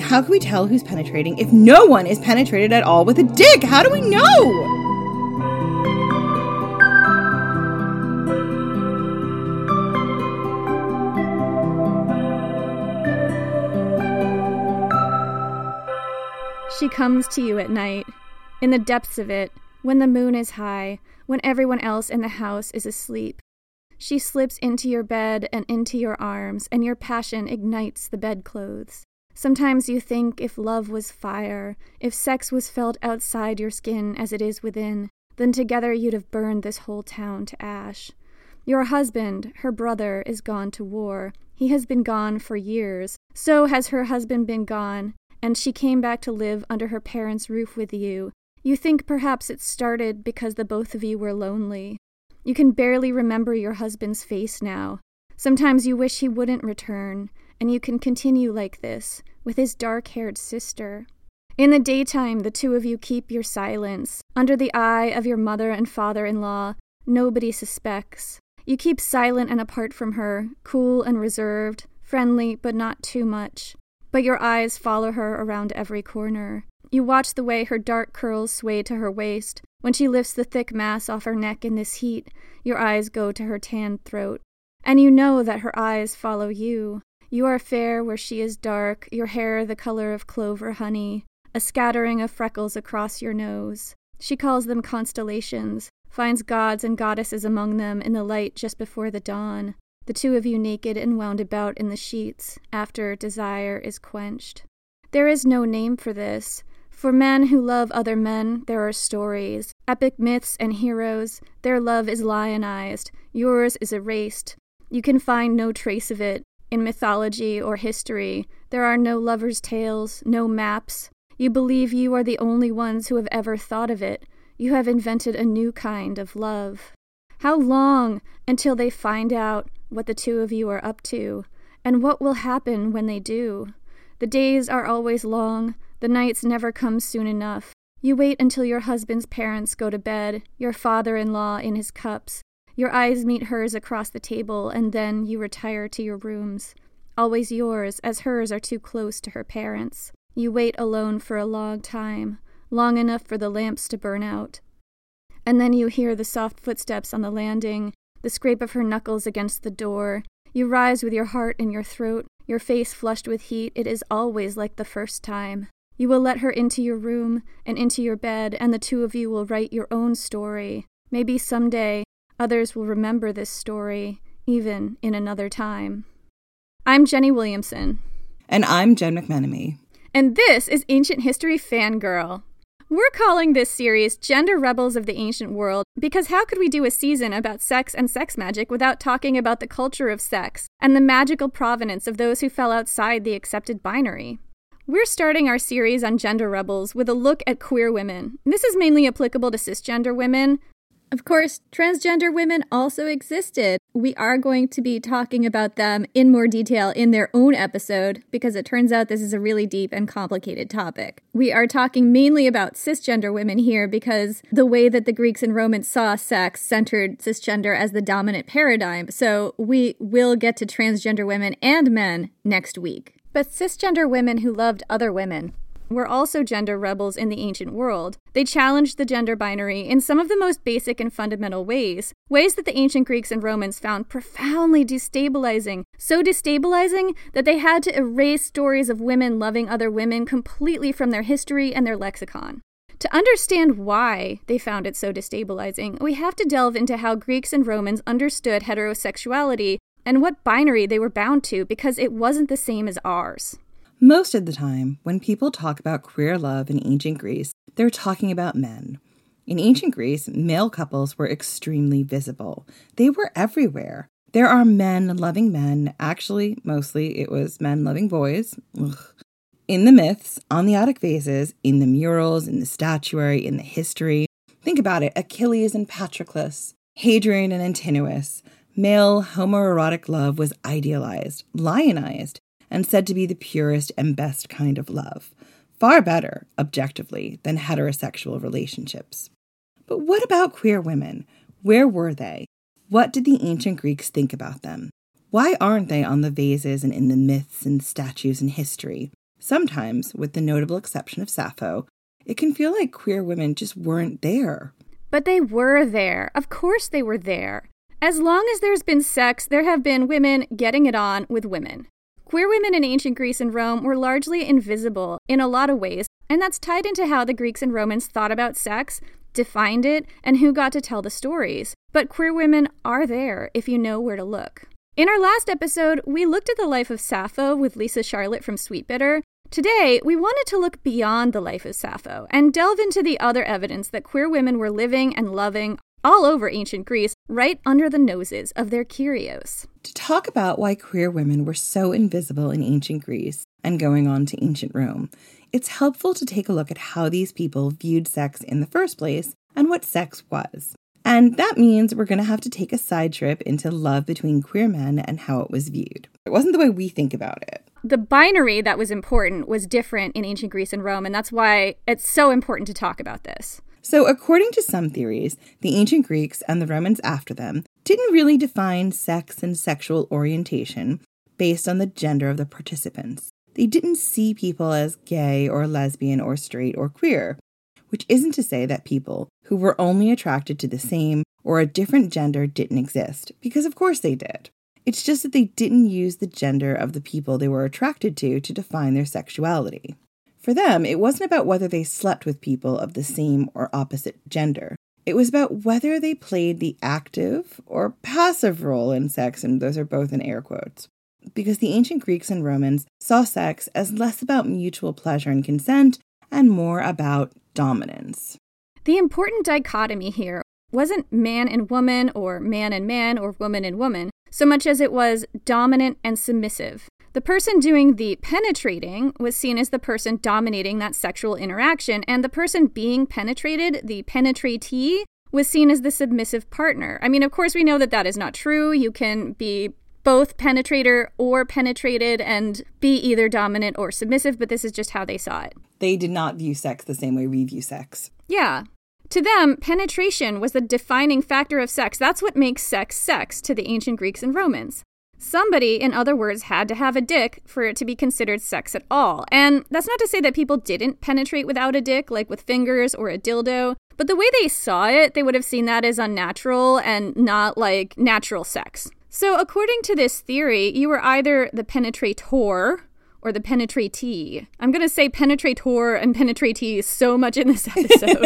How can we tell who's penetrating if no one is penetrated at all with a dick? How do we know? She comes to you at night, in the depths of it, when the moon is high, when everyone else in the house is asleep. She slips into your bed and into your arms, and your passion ignites the bedclothes. Sometimes you think if love was fire, if sex was felt outside your skin as it is within, then together you'd have burned this whole town to ash. Your husband, her brother, is gone to war. He has been gone for years. So has her husband been gone, and she came back to live under her parents' roof with you. You think perhaps it started because the both of you were lonely. You can barely remember your husband's face now. Sometimes you wish he wouldn't return, and you can continue like this, with his dark haired sister. In the daytime, the two of you keep your silence. Under the eye of your mother and father in law, nobody suspects. You keep silent and apart from her, cool and reserved, friendly but not too much. But your eyes follow her around every corner. You watch the way her dark curls sway to her waist. When she lifts the thick mass off her neck in this heat, your eyes go to her tanned throat. And you know that her eyes follow you. You are fair where she is dark, your hair the color of clover honey, a scattering of freckles across your nose. She calls them constellations, finds gods and goddesses among them in the light just before the dawn. The two of you naked and wound about in the sheets, after desire is quenched. There is no name for this. For men who love other men, there are stories, epic myths and heroes. Their love is lionized, yours is erased. You can find no trace of it in mythology or history. There are no lovers' tales, no maps. You believe you are the only ones who have ever thought of it. You have invented a new kind of love. How long until they find out what the two of you are up to, and what will happen when they do? The days are always long, the nights never come soon enough. You wait until your husband's parents go to bed, your father in law in his cups. Your eyes meet hers across the table, and then you retire to your rooms. Always yours, as hers are too close to her parents. You wait alone for a long time, long enough for the lamps to burn out. And then you hear the soft footsteps on the landing, the scrape of her knuckles against the door. You rise with your heart in your throat, your face flushed with heat. It is always like the first time. You will let her into your room and into your bed, and the two of you will write your own story. Maybe someday others will remember this story, even in another time. I'm Jenny Williamson. And I'm Jen McMenemy. And this is Ancient History Fangirl. We're calling this series Gender Rebels of the Ancient World because how could we do a season about sex and sex magic without talking about the culture of sex and the magical provenance of those who fell outside the accepted binary? We're starting our series on gender rebels with a look at queer women. This is mainly applicable to cisgender women, of course, transgender women also existed. We are going to be talking about them in more detail in their own episode because it turns out this is a really deep and complicated topic. We are talking mainly about cisgender women here because the way that the Greeks and Romans saw sex centered cisgender as the dominant paradigm. So we will get to transgender women and men next week. But cisgender women who loved other women were also gender rebels in the ancient world. They challenged the gender binary in some of the most basic and fundamental ways, ways that the ancient Greeks and Romans found profoundly destabilizing, so destabilizing that they had to erase stories of women loving other women completely from their history and their lexicon. To understand why they found it so destabilizing, we have to delve into how Greeks and Romans understood heterosexuality and what binary they were bound to because it wasn't the same as ours. Most of the time, when people talk about queer love in ancient Greece, they're talking about men. In ancient Greece, male couples were extremely visible. They were everywhere. There are men loving men. Actually, mostly it was men loving boys. Ugh. In the myths, on the Attic vases, in the murals, in the statuary, in the history. Think about it Achilles and Patroclus, Hadrian and Antinous. Male homoerotic love was idealized, lionized, and said to be the purest and best kind of love. Far better, objectively, than heterosexual relationships. But what about queer women? Where were they? What did the ancient Greeks think about them? Why aren't they on the vases and in the myths and statues and history? Sometimes, with the notable exception of Sappho, it can feel like queer women just weren't there. But they were there. Of course, they were there. As long as there's been sex, there have been women getting it on with women. Queer women in ancient Greece and Rome were largely invisible in a lot of ways, and that's tied into how the Greeks and Romans thought about sex, defined it, and who got to tell the stories. But queer women are there if you know where to look. In our last episode, we looked at the life of Sappho with Lisa Charlotte from Sweetbitter. Today, we wanted to look beyond the life of Sappho and delve into the other evidence that queer women were living and loving all over ancient Greece, right under the noses of their curios. To talk about why queer women were so invisible in ancient Greece and going on to ancient Rome, it's helpful to take a look at how these people viewed sex in the first place and what sex was. And that means we're going to have to take a side trip into love between queer men and how it was viewed. It wasn't the way we think about it. The binary that was important was different in ancient Greece and Rome, and that's why it's so important to talk about this. So, according to some theories, the ancient Greeks and the Romans after them didn't really define sex and sexual orientation based on the gender of the participants. They didn't see people as gay or lesbian or straight or queer, which isn't to say that people who were only attracted to the same or a different gender didn't exist, because of course they did. It's just that they didn't use the gender of the people they were attracted to to define their sexuality. For them, it wasn't about whether they slept with people of the same or opposite gender. It was about whether they played the active or passive role in sex, and those are both in air quotes. Because the ancient Greeks and Romans saw sex as less about mutual pleasure and consent and more about dominance. The important dichotomy here wasn't man and woman, or man and man, or woman and woman, so much as it was dominant and submissive. The person doing the penetrating was seen as the person dominating that sexual interaction, and the person being penetrated, the penetratee, was seen as the submissive partner. I mean, of course, we know that that is not true. You can be both penetrator or penetrated and be either dominant or submissive, but this is just how they saw it. They did not view sex the same way we view sex. Yeah. To them, penetration was the defining factor of sex. That's what makes sex sex to the ancient Greeks and Romans. Somebody, in other words, had to have a dick for it to be considered sex at all. And that's not to say that people didn't penetrate without a dick, like with fingers or a dildo, but the way they saw it, they would have seen that as unnatural and not like natural sex. So, according to this theory, you were either the penetrator or the penetratee. I'm going to say penetrator and penetratee so much in this episode.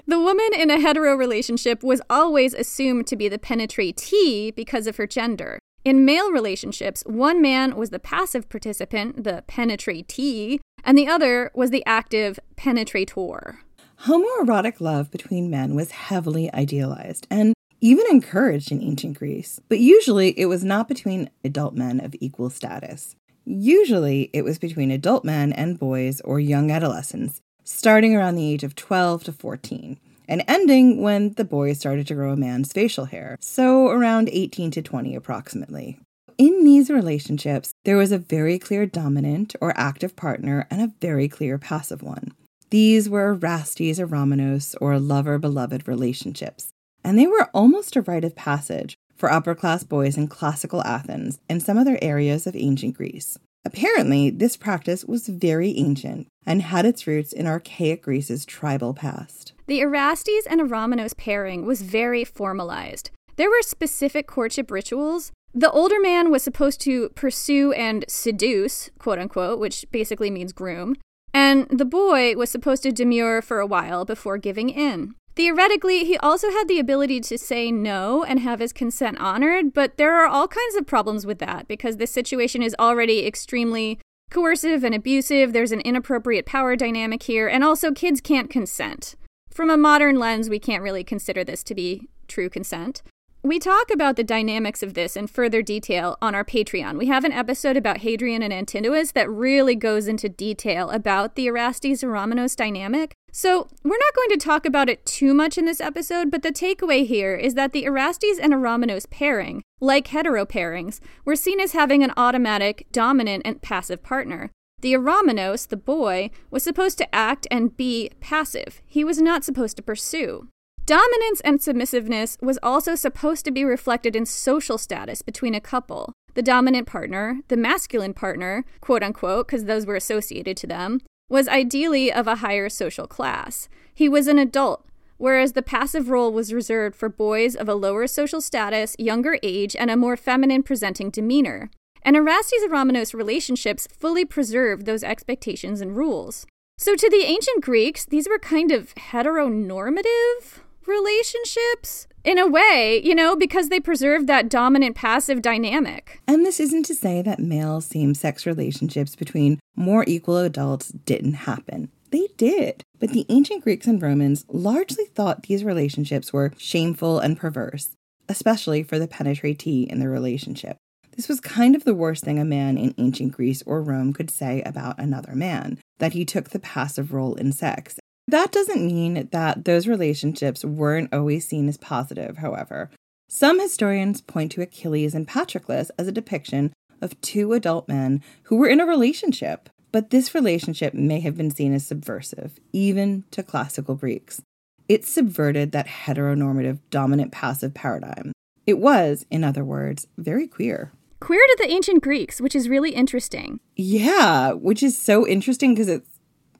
the woman in a hetero relationship was always assumed to be the penetratee because of her gender. In male relationships, one man was the passive participant, the penetratee, and the other was the active penetrator. Homoerotic love between men was heavily idealized and even encouraged in ancient Greece, but usually it was not between adult men of equal status. Usually it was between adult men and boys or young adolescents, starting around the age of 12 to 14 and ending when the boy started to grow a man's facial hair, so around 18 to 20 approximately. In these relationships, there was a very clear dominant or active partner and a very clear passive one. These were Erastes or Eromenos or lover beloved relationships, and they were almost a rite of passage for upper class boys in classical Athens and some other areas of ancient Greece. Apparently, this practice was very ancient, and had its roots in archaic Greece's tribal past. The Erastes and Eromenos pairing was very formalized. There were specific courtship rituals. The older man was supposed to pursue and seduce, quote unquote, which basically means groom, and the boy was supposed to demur for a while before giving in. Theoretically, he also had the ability to say no and have his consent honored, but there are all kinds of problems with that because this situation is already extremely coercive and abusive. There's an inappropriate power dynamic here, and also kids can't consent. From a modern lens, we can't really consider this to be true consent. We talk about the dynamics of this in further detail on our Patreon. We have an episode about Hadrian and Antinous that really goes into detail about the Erastes Eromenos dynamic. So, we're not going to talk about it too much in this episode, but the takeaway here is that the Erastes and Eromenos pairing, like hetero pairings, were seen as having an automatic dominant and passive partner. The Eromenos, the boy, was supposed to act and be passive. He was not supposed to pursue. Dominance and submissiveness was also supposed to be reflected in social status between a couple. The dominant partner, the masculine partner, quote unquote, because those were associated to them, was ideally of a higher social class. He was an adult, whereas the passive role was reserved for boys of a lower social status, younger age, and a more feminine presenting demeanor. And Erastes Eromenos relationships fully preserved those expectations and rules. So, to the ancient Greeks, these were kind of heteronormative relationships in a way, you know, because they preserve that dominant passive dynamic. And this isn't to say that male same sex relationships between more equal adults didn't happen. They did. But the ancient Greeks and Romans largely thought these relationships were shameful and perverse, especially for the penetratee in the relationship. This was kind of the worst thing a man in ancient Greece or Rome could say about another man, that he took the passive role in sex that doesn't mean that those relationships weren't always seen as positive, however. Some historians point to Achilles and Patroclus as a depiction of two adult men who were in a relationship, but this relationship may have been seen as subversive, even to classical Greeks. It subverted that heteronormative dominant passive paradigm. It was, in other words, very queer. Queer to the ancient Greeks, which is really interesting. Yeah, which is so interesting because it's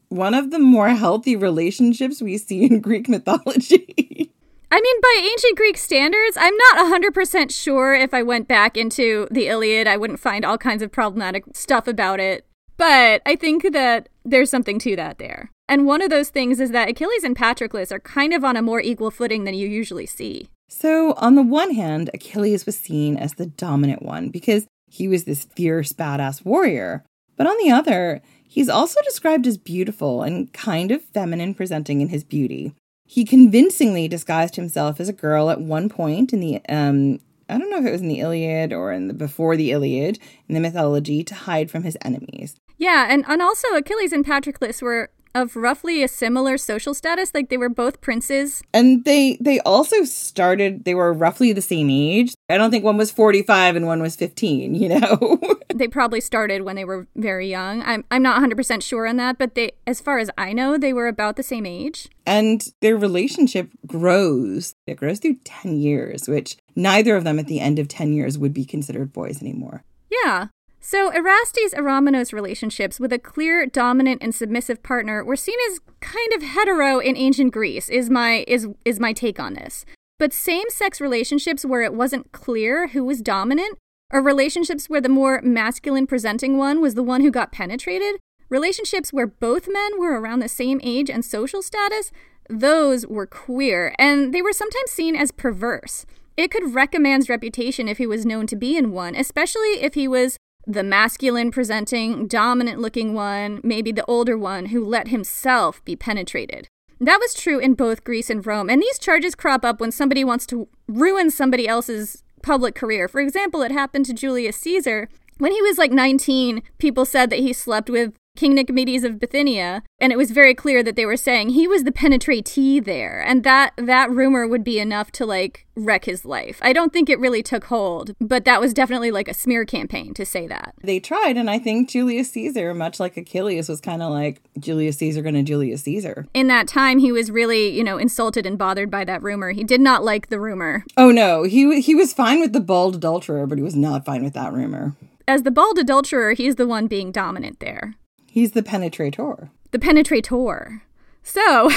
one of the more healthy relationships we see in Greek mythology. I mean, by ancient Greek standards, I'm not 100% sure if I went back into the Iliad, I wouldn't find all kinds of problematic stuff about it. But I think that there's something to that there. And one of those things is that Achilles and Patroclus are kind of on a more equal footing than you usually see. So, on the one hand, Achilles was seen as the dominant one because he was this fierce, badass warrior. But on the other, He's also described as beautiful and kind of feminine presenting in his beauty. He convincingly disguised himself as a girl at one point in the um I don't know if it was in the Iliad or in the before the Iliad in the mythology to hide from his enemies. Yeah, and, and also Achilles and Patroclus were of roughly a similar social status like they were both princes. And they they also started they were roughly the same age. I don't think one was 45 and one was 15 you know? They probably started when they were very young. I'm i'm not 100% sure on that but they as far as i know they were about the same age. And their relationship grows it grows through 10 years which neither of them at the end of 10 years would be considered boys anymore. Yeah so, Erastes Eromenos relationships with a clear dominant and submissive partner were seen as kind of hetero in ancient Greece, is my, is, is my take on this. But same sex relationships where it wasn't clear who was dominant, or relationships where the more masculine presenting one was the one who got penetrated, relationships where both men were around the same age and social status, those were queer, and they were sometimes seen as perverse. It could wreck a man's reputation if he was known to be in one, especially if he was the masculine presenting, dominant looking one, maybe the older one who let himself be penetrated. That was true in both Greece and Rome, and these charges crop up when somebody wants to ruin somebody else's public career. For example, it happened to Julius Caesar. When he was like 19, people said that he slept with King Nicomedes of Bithynia, and it was very clear that they were saying he was the penetratee there, and that that rumor would be enough to like wreck his life. I don't think it really took hold, but that was definitely like a smear campaign to say that. They tried, and I think Julius Caesar, much like Achilles, was kind of like Julius Caesar gonna Julius Caesar. In that time, he was really, you know, insulted and bothered by that rumor. He did not like the rumor. Oh no, he he was fine with the bald adulterer, but he was not fine with that rumor. As the bald adulterer, he's the one being dominant there. He's the penetrator. The penetrator. So,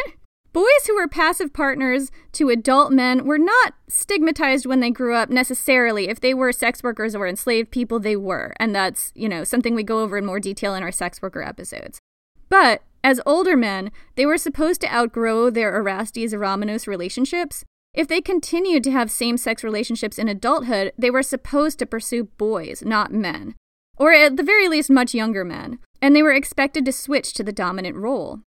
boys who were passive partners to adult men were not stigmatized when they grew up necessarily. If they were sex workers or enslaved people, they were. And that's, you know, something we go over in more detail in our sex worker episodes. But as older men, they were supposed to outgrow their Erastes Eromenos relationships. If they continued to have same sex relationships in adulthood, they were supposed to pursue boys, not men. Or at the very least, much younger men. And they were expected to switch to the dominant role.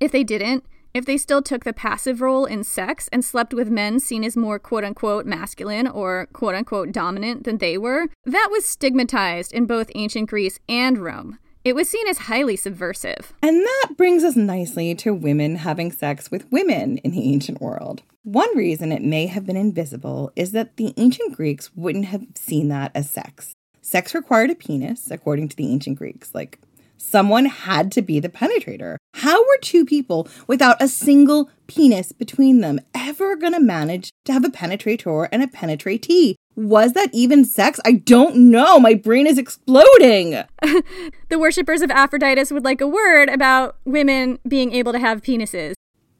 If they didn't, if they still took the passive role in sex and slept with men seen as more quote unquote masculine or quote unquote dominant than they were, that was stigmatized in both ancient Greece and Rome. It was seen as highly subversive. And that brings us nicely to women having sex with women in the ancient world. One reason it may have been invisible is that the ancient Greeks wouldn't have seen that as sex. Sex required a penis, according to the ancient Greeks. Like, someone had to be the penetrator. How were two people without a single penis between them ever going to manage to have a penetrator and a penetratee? Was that even sex? I don't know. My brain is exploding. the worshippers of Aphrodite would like a word about women being able to have penises.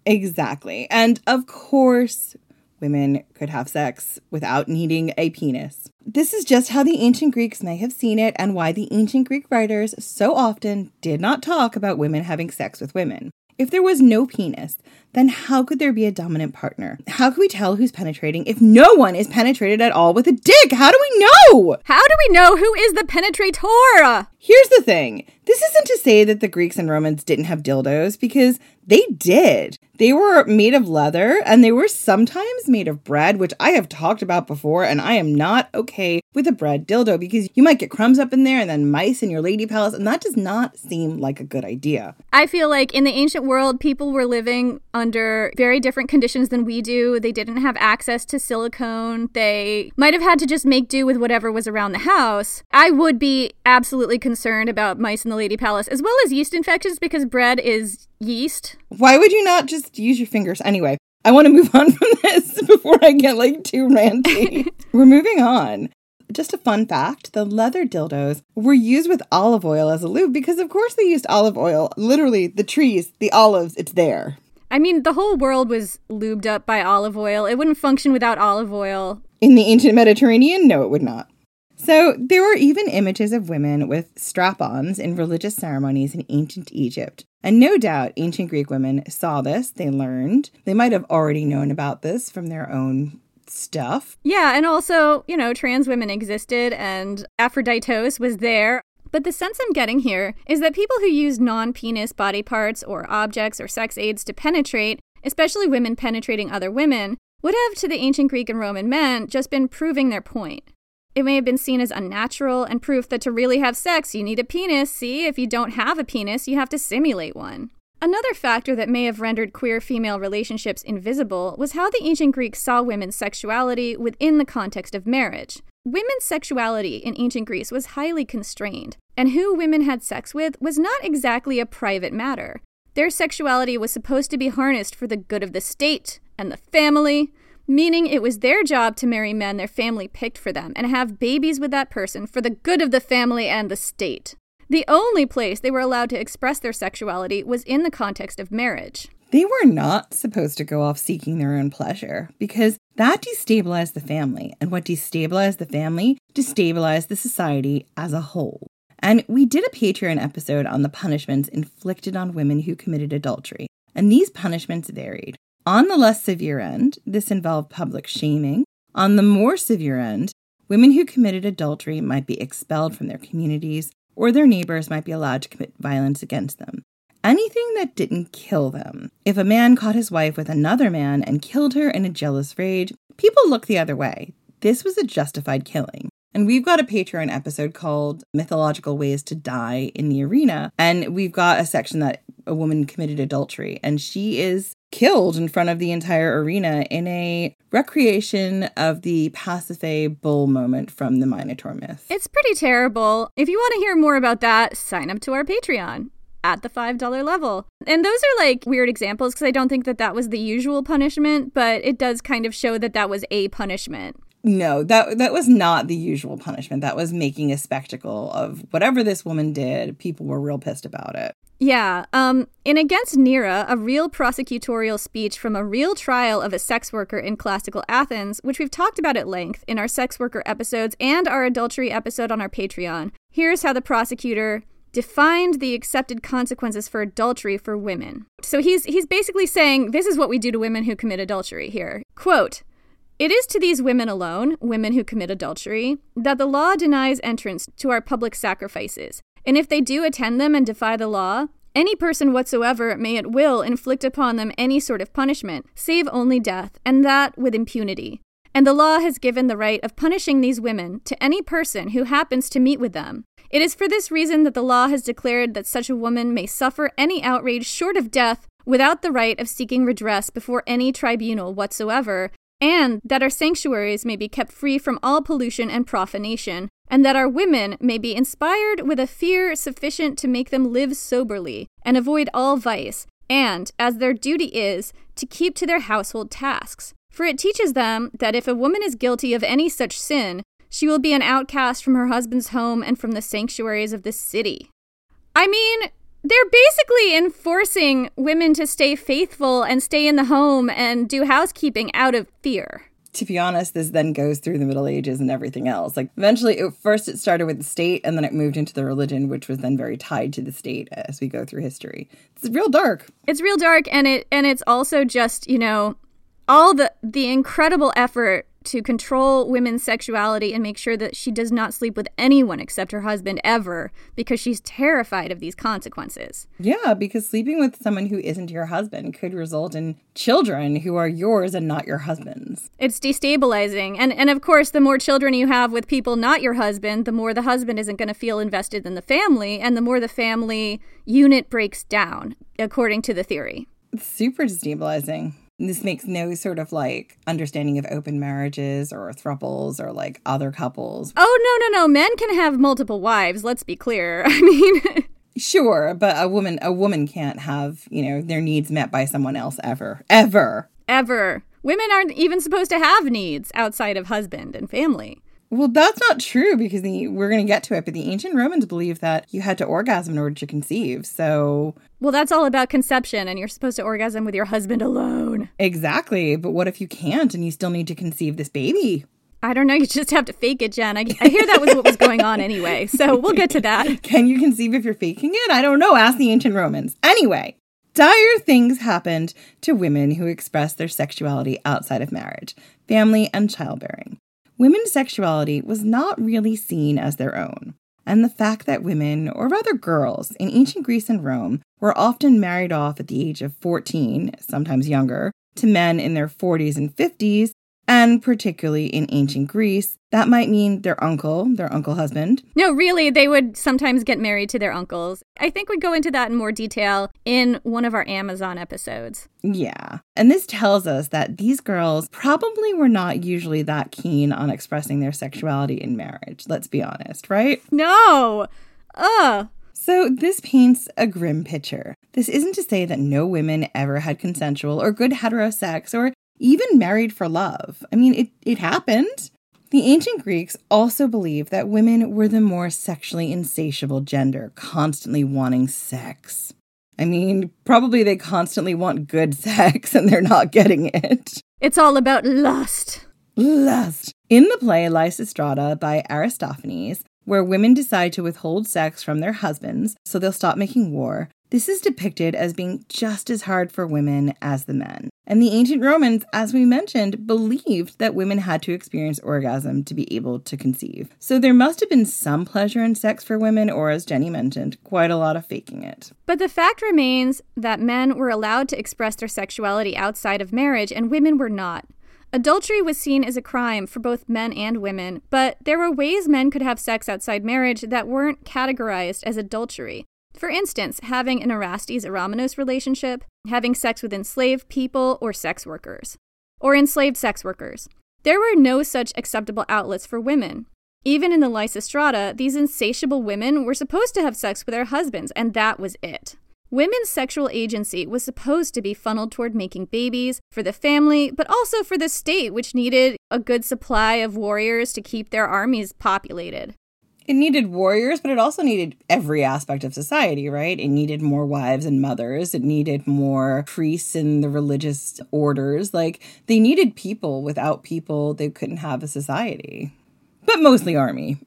Exactly. And of course, women could have sex without needing a penis. This is just how the ancient Greeks may have seen it, and why the ancient Greek writers so often did not talk about women having sex with women. If there was no penis, then how could there be a dominant partner? How can we tell who's penetrating if no one is penetrated at all with a dick? How do we know? How do we know who is the penetrator? Here's the thing this isn't to say that the Greeks and Romans didn't have dildos, because they did. They were made of leather and they were sometimes made of bread, which I have talked about before, and I am not okay with a bread dildo because you might get crumbs up in there and then mice in your lady palace, and that does not seem like a good idea. I feel like in the ancient world, people were living under very different conditions than we do. They didn't have access to silicone. They might have had to just make do with whatever was around the house. I would be absolutely concerned about mice in the lady palace, as well as yeast infections, because bread is yeast. Why would you not just use your fingers? Anyway, I want to move on from this before I get like too ranty. We're moving on. Just a fun fact the leather dildos were used with olive oil as a lube because, of course, they used olive oil. Literally, the trees, the olives, it's there. I mean, the whole world was lubed up by olive oil. It wouldn't function without olive oil. In the ancient Mediterranean, no, it would not. So, there were even images of women with strap ons in religious ceremonies in ancient Egypt. And no doubt ancient Greek women saw this, they learned. They might have already known about this from their own stuff. Yeah, and also, you know, trans women existed and Aphroditos was there. But the sense I'm getting here is that people who use non penis body parts or objects or sex aids to penetrate, especially women penetrating other women, would have to the ancient Greek and Roman men just been proving their point. It may have been seen as unnatural and proof that to really have sex, you need a penis. See, if you don't have a penis, you have to simulate one. Another factor that may have rendered queer female relationships invisible was how the ancient Greeks saw women's sexuality within the context of marriage. Women's sexuality in ancient Greece was highly constrained, and who women had sex with was not exactly a private matter. Their sexuality was supposed to be harnessed for the good of the state and the family, meaning it was their job to marry men their family picked for them and have babies with that person for the good of the family and the state. The only place they were allowed to express their sexuality was in the context of marriage. They were not supposed to go off seeking their own pleasure because that destabilized the family. And what destabilized the family destabilized the society as a whole. And we did a Patreon episode on the punishments inflicted on women who committed adultery. And these punishments varied. On the less severe end, this involved public shaming. On the more severe end, women who committed adultery might be expelled from their communities, or their neighbors might be allowed to commit violence against them. Anything that didn't kill them. If a man caught his wife with another man and killed her in a jealous rage, people looked the other way. This was a justified killing. And we've got a Patreon episode called Mythological Ways to Die in the Arena. And we've got a section that a woman committed adultery, and she is killed in front of the entire arena in a recreation of the Pasiphae bull moment from the Minotaur myth. It's pretty terrible. If you want to hear more about that, sign up to our Patreon at the $5 level. And those are like weird examples because I don't think that that was the usual punishment, but it does kind of show that that was a punishment. no, that that was not the usual punishment. That was making a spectacle of whatever this woman did. People were real pissed about it. Yeah. Um, in Against Neaera, a real prosecutorial speech from a real trial of a sex worker in classical Athens, which we've talked about at length in our sex worker episodes and our adultery episode on our Patreon. Here's how the prosecutor defined the accepted consequences for adultery for women. So he's he's basically saying this is what we do to women who commit adultery here. Quote it is to these women alone, women who commit adultery, that the law denies entrance to our public sacrifices. And if they do attend them and defy the law, any person whatsoever may at will inflict upon them any sort of punishment, save only death, and that with impunity. And the law has given the right of punishing these women to any person who happens to meet with them. It is for this reason that the law has declared that such a woman may suffer any outrage short of death without the right of seeking redress before any tribunal whatsoever, and that our sanctuaries may be kept free from all pollution and profanation, and that our women may be inspired with a fear sufficient to make them live soberly and avoid all vice, and, as their duty is, to keep to their household tasks. For it teaches them that if a woman is guilty of any such sin, she will be an outcast from her husband's home and from the sanctuaries of the city. I mean, they're basically enforcing women to stay faithful and stay in the home and do housekeeping out of fear. To be honest, this then goes through the Middle Ages and everything else. Like eventually, it, first it started with the state, and then it moved into the religion, which was then very tied to the state as we go through history. It's real dark. It's real dark, and it and it's also just you know all the the incredible effort to control women's sexuality and make sure that she does not sleep with anyone except her husband ever because she's terrified of these consequences. Yeah, because sleeping with someone who isn't your husband could result in children who are yours and not your husband's. It's destabilizing. And and of course, the more children you have with people not your husband, the more the husband isn't going to feel invested in the family and the more the family unit breaks down according to the theory. It's super destabilizing. This makes no sort of like understanding of open marriages or thruples or like other couples. Oh, no, no, no. Men can have multiple wives, let's be clear. I mean, Sure, but a woman a woman can't have, you know, their needs met by someone else ever. Ever. ever. Women aren't even supposed to have needs outside of husband and family. Well, that's not true because the, we're going to get to it, but the ancient Romans believed that you had to orgasm in order to conceive. So, Well, that's all about conception, and you're supposed to orgasm with your husband alone. exactly. But what if you can't and you still need to conceive this baby? I don't know. You just have to fake it, Jen. I, I hear that was what was going on anyway. So we'll get to that. Can you conceive if you're faking it? I don't know. Ask the ancient Romans. Anyway, dire things happened to women who expressed their sexuality outside of marriage, family, and childbearing. Women's sexuality was not really seen as their own. And the fact that women, or rather girls, in ancient Greece and Rome were often married off at the age of 14, sometimes younger, to men in their 40s and 50s, and particularly in ancient Greece, that might mean their uncle, their uncle husband, No, really, they would sometimes get married to their uncles. I think we'd go into that in more detail in one of our Amazon episodes. Yeah. And this tells us that these girls probably were not usually that keen on expressing their sexuality in marriage. Let's be honest, right? No! Ugh. So, this paints a grim picture. This isn't to say that no women ever had consensual or good heterosex or even married for love. I mean, it, it happened. The ancient Greeks also believed that women were the more sexually insatiable gender, constantly wanting sex. I mean, probably they constantly want good sex and they're not getting it. It's all about lust. Lust. In the play Lysistrata by Aristophanes, where women decide to withhold sex from their husbands so they'll stop making war, this is depicted as being just as hard for women as the men. And the ancient Romans, as we mentioned, believed that women had to experience orgasm to be able to conceive. So there must have been some pleasure in sex for women, or as Jenny mentioned, quite a lot of faking it. But the fact remains that men were allowed to express their sexuality outside of marriage and women were not. Adultery was seen as a crime for both men and women, but there were ways men could have sex outside marriage that weren't categorized as adultery. For instance, having an Erastes Eromenos relationship, having sex with enslaved people or sex workers, or enslaved sex workers. There were no such acceptable outlets for women. Even in the Lysistrata, these insatiable women were supposed to have sex with their husbands, and that was it. Women's sexual agency was supposed to be funneled toward making babies for the family, but also for the state, which needed a good supply of warriors to keep their armies populated. It needed warriors, but it also needed every aspect of society, right? It needed more wives and mothers. It needed more priests in the religious orders. Like, they needed people. Without people, they couldn't have a society. But mostly army.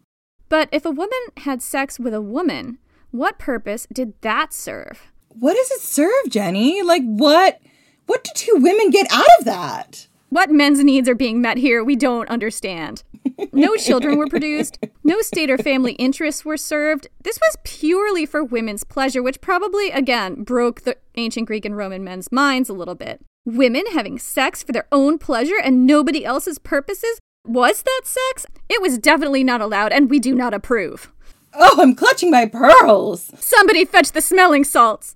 But if a woman had sex with a woman, what purpose did that serve? What does it serve, Jenny? Like, what? What do two women get out of that? What men's needs are being met here, we don't understand. No children were produced, no state or family interests were served. This was purely for women's pleasure, which probably, again, broke the ancient Greek and Roman men's minds a little bit. Women having sex for their own pleasure and nobody else's purposes? Was that sex? It was definitely not allowed, and we do not approve. Oh, I'm clutching my pearls! Somebody fetch the smelling salts!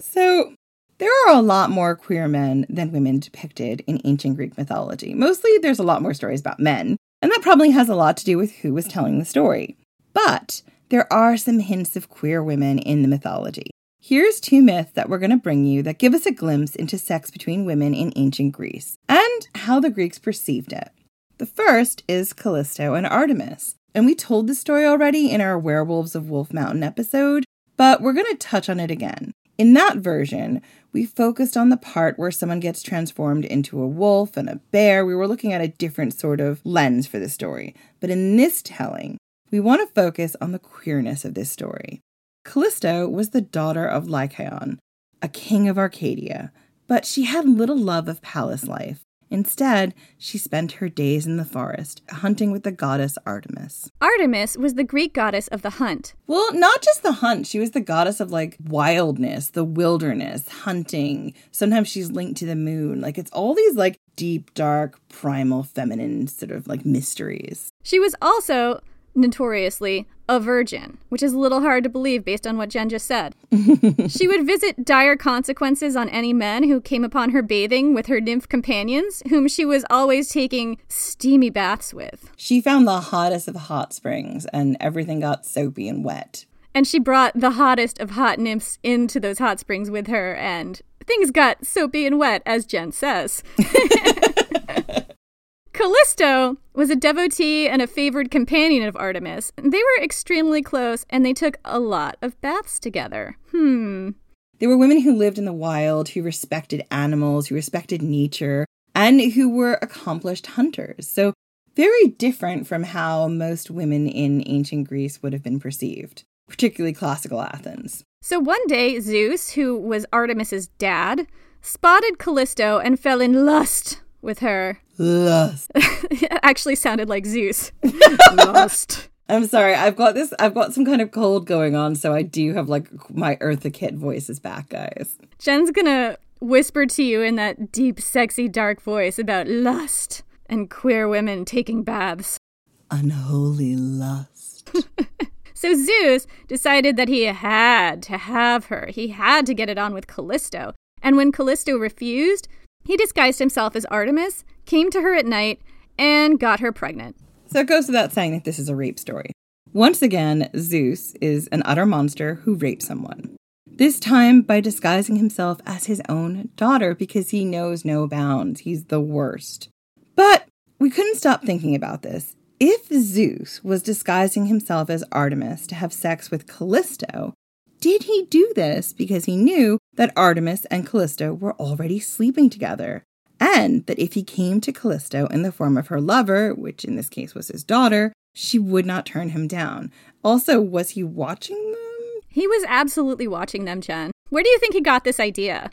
So, there are a lot more queer men than women depicted in ancient Greek mythology. Mostly, there's a lot more stories about men, and that probably has a lot to do with who was telling the story. But there are some hints of queer women in the mythology. Here's two myths that we're going to bring you that give us a glimpse into sex between women in ancient Greece and how the Greeks perceived it. The first is Callisto and Artemis. And we told this story already in our Werewolves of Wolf Mountain episode, but we're going to touch on it again. In that version, we focused on the part where someone gets transformed into a wolf and a bear. We were looking at a different sort of lens for the story. But in this telling, we want to focus on the queerness of this story. Callisto was the daughter of Lycaon, a king of Arcadia, but she had little love of palace life. Instead, she spent her days in the forest, hunting with the goddess Artemis. Artemis was the Greek goddess of the hunt. Well, not just the hunt, she was the goddess of like wildness, the wilderness, hunting. Sometimes she's linked to the moon. Like it's all these like deep, dark, primal, feminine sort of like mysteries. She was also notoriously a virgin, which is a little hard to believe based on what Jen just said. she would visit dire consequences on any men who came upon her bathing with her nymph companions, whom she was always taking steamy baths with. She found the hottest of hot springs, and everything got soapy and wet. And she brought the hottest of hot nymphs into those hot springs with her, and things got soapy and wet, as Jen says. Callisto was a devotee and a favored companion of Artemis. They were extremely close and they took a lot of baths together. Hmm. They were women who lived in the wild, who respected animals, who respected nature. and who were accomplished hunters. So, very different from how most women in ancient Greece would have been perceived, particularly classical Athens. So one day, Zeus, who was Artemis's dad, spotted Callisto and fell in lust with her. Lust. it actually sounded like Zeus. lust. I'm sorry, I've got this, I've got some kind of cold going on, so I do have like my Eartha Kitt voice is back, guys. Jen's gonna whisper to you in that deep, sexy, dark voice about lust and queer women taking baths. Unholy lust. so Zeus decided that he had to have her. He had to get it on with Callisto. And when Callisto refused, he disguised himself as Artemis, came to her at night, and got her pregnant. So it goes without saying that this is a rape story. Once again, Zeus is an utter monster who rapes someone. This time by disguising himself as his own daughter because he knows no bounds. He's the worst. But we couldn't stop thinking about this. If Zeus was disguising himself as Artemis to have sex with Callisto, did he do this because he knew that Artemis and Callisto were already sleeping together? And that if he came to Callisto in the form of her lover, which in this case was his daughter, she would not turn him down. Also, was he watching them? He was absolutely watching them, Jen. Where do you think he got this idea?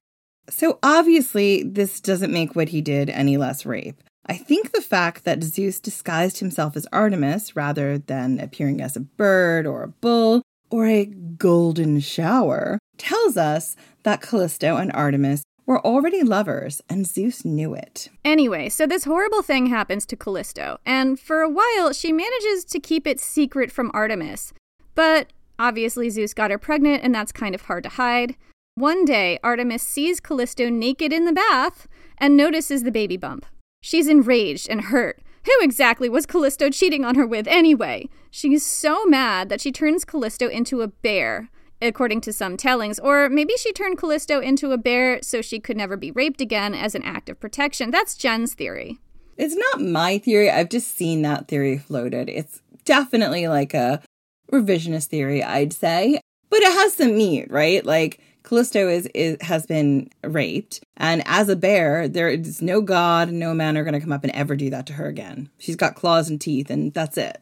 So obviously, this doesn't make what he did any less rape. I think the fact that Zeus disguised himself as Artemis rather than appearing as a bird or a bull or a golden shower tells us that Callisto and Artemis were already lovers and Zeus knew it. Anyway, so this horrible thing happens to Callisto, and for a while she manages to keep it secret from Artemis. But obviously, Zeus got her pregnant, and that's kind of hard to hide. One day, Artemis sees Callisto naked in the bath and notices the baby bump. She's enraged and hurt. Who exactly was Callisto cheating on her with anyway? She's so mad that she turns Callisto into a bear, according to some tellings, or maybe she turned Callisto into a bear so she could never be raped again as an act of protection. That's Jen's theory. It's not my theory. I've just seen that theory floated. It's definitely like a revisionist theory, I'd say. But it has some meat, right? Like Callisto is, is has been raped, and as a bear, there is no god, no man are going to come up and ever do that to her again. She's got claws and teeth, and that's it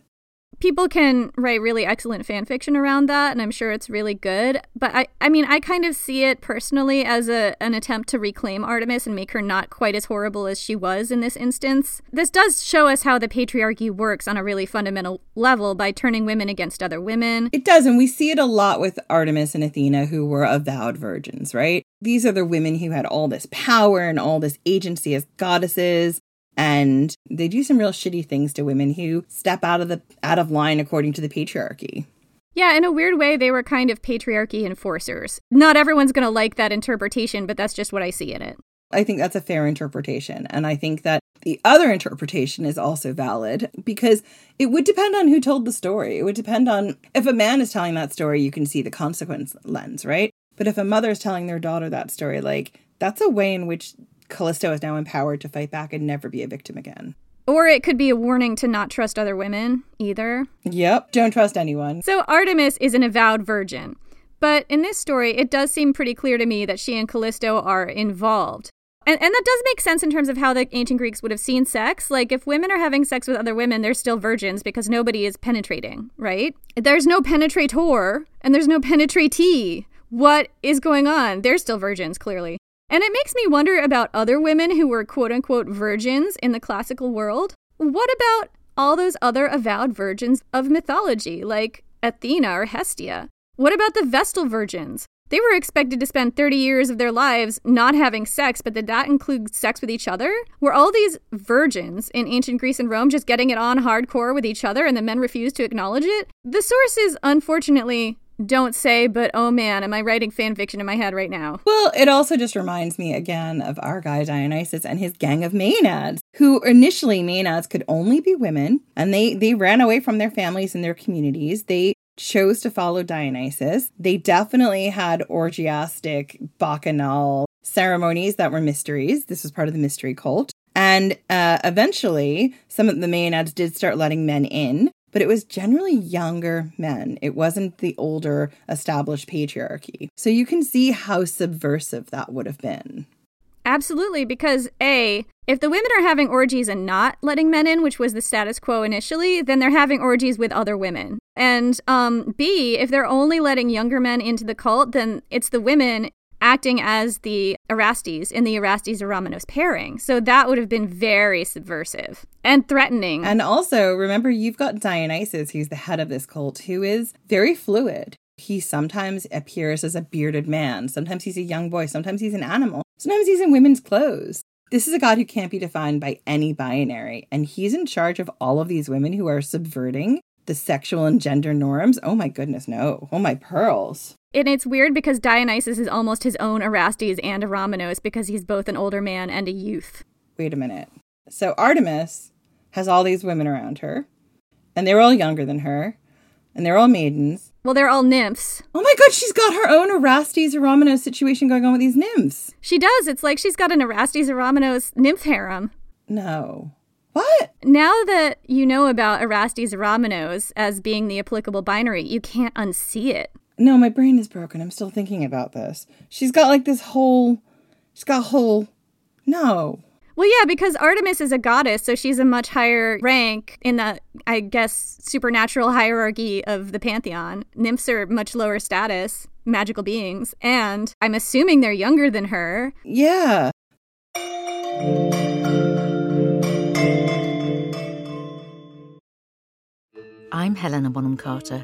people can write really excellent fan fiction around that and i'm sure it's really good but i i mean i kind of see it personally as a an attempt to reclaim artemis and make her not quite as horrible as she was in this instance. This does show us how the patriarchy works on a really fundamental level by turning women against other women. It does and we see it a lot with artemis and athena who were avowed virgins right? These are the women who had all this power and all this agency as goddesses and they do some real shitty things to women who step out of the out of line according to the patriarchy. Yeah, in a weird way, they were kind of patriarchy enforcers. Not everyone's going to like that interpretation, but that's just what I see in it. I think that's a fair interpretation. And I think that the other interpretation is also valid because it would depend on who told the story. It would depend on if a man is telling that story, you can see the consequence lens, right? But if a mother is telling their daughter that story, like that's a way in which Callisto is now empowered to fight back and never be a victim again. Or it could be a warning to not trust other women either. Yep, don't trust anyone. So Artemis is an avowed virgin. But in this story, it does seem pretty clear to me that she and Callisto are involved. And, and that does make sense in terms of how the ancient Greeks would have seen sex. Like, if women are having sex with other women, they're still virgins because nobody is penetrating, right? There's no penetrator and there's no penetratee. What is going on? They're still virgins, clearly. And it makes me wonder about other women who were quote unquote virgins in the classical world. What about all those other avowed virgins of mythology, like Athena or Hestia? What about the Vestal virgins? They were expected to spend 30 years of their lives not having sex, but did that include sex with each other? Were all these virgins in ancient Greece and Rome just getting it on hardcore with each other and the men refused to acknowledge it? The sources, unfortunately, don't say, but oh man, am I writing fan fiction in my head right now? Well, it also just reminds me again of our guy Dionysus and his gang of Maenads, who initially Maenads could only be women, and they they ran away from their families and their communities. They chose to follow Dionysus. They definitely had orgiastic bacchanal ceremonies that were mysteries. This was part of the mystery cult. And uh, eventually, some of the Maenads did start letting men in, but it was generally younger men. It wasn't the older established patriarchy. So you can see how subversive that would have been. Absolutely, because A, if the women are having orgies and not letting men in, which was the status quo initially, then they're having orgies with other women. And um, B, if they're only letting younger men into the cult, then it's the women acting as the Erastes in the Erastes Eromenos pairing. So that would have been very subversive and threatening. And also, remember, you've got Dionysus, who's the head of this cult, who is very fluid. He sometimes appears as a bearded man, sometimes he's a young boy, sometimes he's an animal, sometimes he's in women's clothes. This is a god who can't be defined by any binary, and he's in charge of all of these women who are subverting the sexual and gender norms. Oh my goodness, no. Oh my pearls. And it's weird because Dionysus is almost his own Erastes and Eromenos because he's both an older man and a youth. Wait a minute. So Artemis has all these women around her, and they're all younger than her, and they're all maidens. Well, they're all nymphs. Oh my god, she's got her own Erastes Eromenos situation going on with these nymphs. She does. It's like she's got an Erastes Eromenos nymph harem. No. What? Now that you know about Erastes Eromenos as being the applicable binary, you can't unsee it. No, my brain is broken. I'm still thinking about this. She's got like this whole. She's got a whole. No. Well, yeah, because Artemis is a goddess, so she's a much higher rank in the, I guess, supernatural hierarchy of the pantheon. Nymphs are much lower status, magical beings, and I'm assuming they're younger than her. Yeah. I'm Helena Bonham Carter,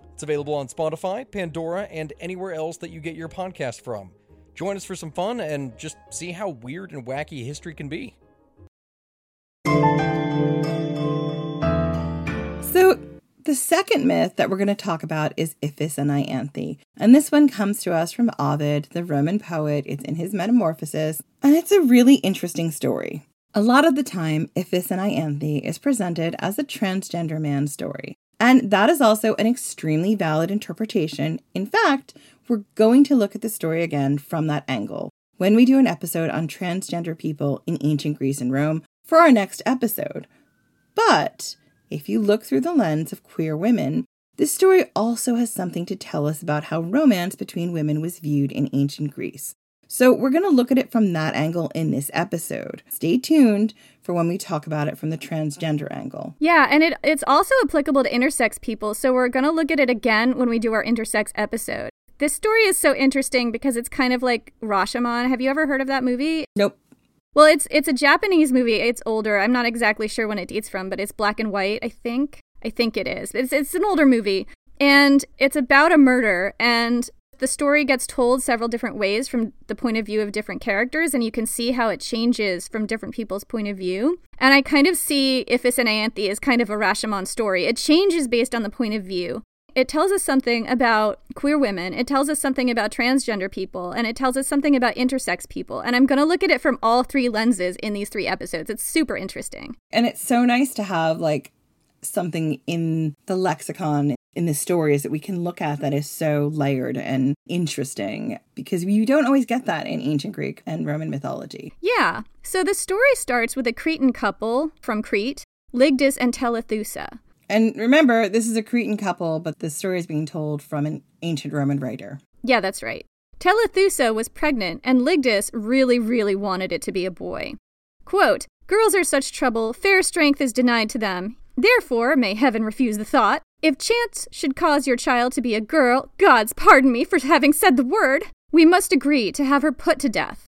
It's available on Spotify, Pandora, and anywhere else that you get your podcast from. Join us for some fun and just see how weird and wacky history can be. So, the second myth that we're going to talk about is Iphis and Ianthe. And this one comes to us from Ovid, the Roman poet. It's in his Metamorphoses, and it's a really interesting story. A lot of the time, Iphis and Ianthe is presented as a transgender man story. And that is also an extremely valid interpretation. In fact, we're going to look at the story again from that angle when we do an episode on transgender people in ancient Greece and Rome for our next episode. But if you look through the lens of queer women, this story also has something to tell us about how romance between women was viewed in ancient Greece. So, we're going to look at it from that angle in this episode. Stay tuned for when we talk about it from the transgender angle. Yeah, and it, it's also applicable to intersex people. So, we're going to look at it again when we do our intersex episode. This story is so interesting because it's kind of like Rashomon. Have you ever heard of that movie? Nope. Well, it's it's a Japanese movie. It's older. I'm not exactly sure when it dates from, but it's black and white, I think. I think it is. It's it's an older movie. And it's about a murder and the story gets told several different ways from the point of view of different characters, and you can see how it changes from different people's point of view. And I kind of see Iphis and Ianthe as kind of a Rashomon story. It changes based on the point of view. It tells us something about queer women, it tells us something about transgender people, and it tells us something about intersex people. And I'm going to look at it from all three lenses in these three episodes. It's super interesting. And it's so nice to have like something in the lexicon in the stories that we can look at that is so layered and interesting because you don't always get that in ancient Greek and Roman mythology. Yeah. So the story starts with a Cretan couple from Crete, Lygdus and Telethusa. And remember, this is a Cretan couple, but the story is being told from an ancient Roman writer. Yeah, that's right. Telethusa was pregnant, and Lygdus really, really wanted it to be a boy. Quote, Girls are such trouble, fair strength is denied to them. Therefore, may heaven refuse the thought, if chance should cause your child to be a girl, gods pardon me for having said the word, we must agree to have her put to death.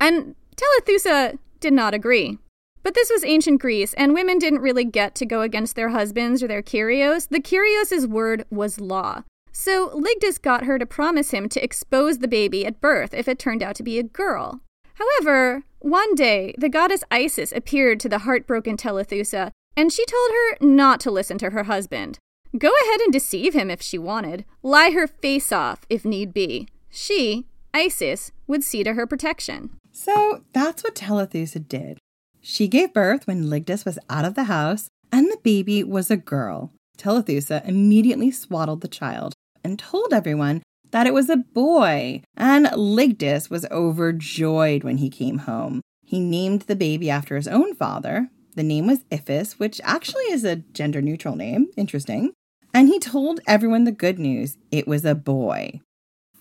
And Telethusa did not agree. But this was ancient Greece, and women didn't really get to go against their husbands or their Kyrios. The Kyrios' word was law. So Lygdus got her to promise him to expose the baby at birth if it turned out to be a girl. However, one day, the goddess Isis appeared to the heartbroken Telethusa, and she told her not to listen to her husband. Go ahead and deceive him if she wanted, lie her face off if need be. She, Isis, would see to her protection. So that's what Telethusa did. She gave birth when Lygdus was out of the house, and the baby was a girl. Telethusa immediately swaddled the child and told everyone that it was a boy, and Lygdus was overjoyed when he came home. He named the baby after his own father. The name was Iphis, which actually is a gender neutral name. Interesting. And he told everyone the good news it was a boy.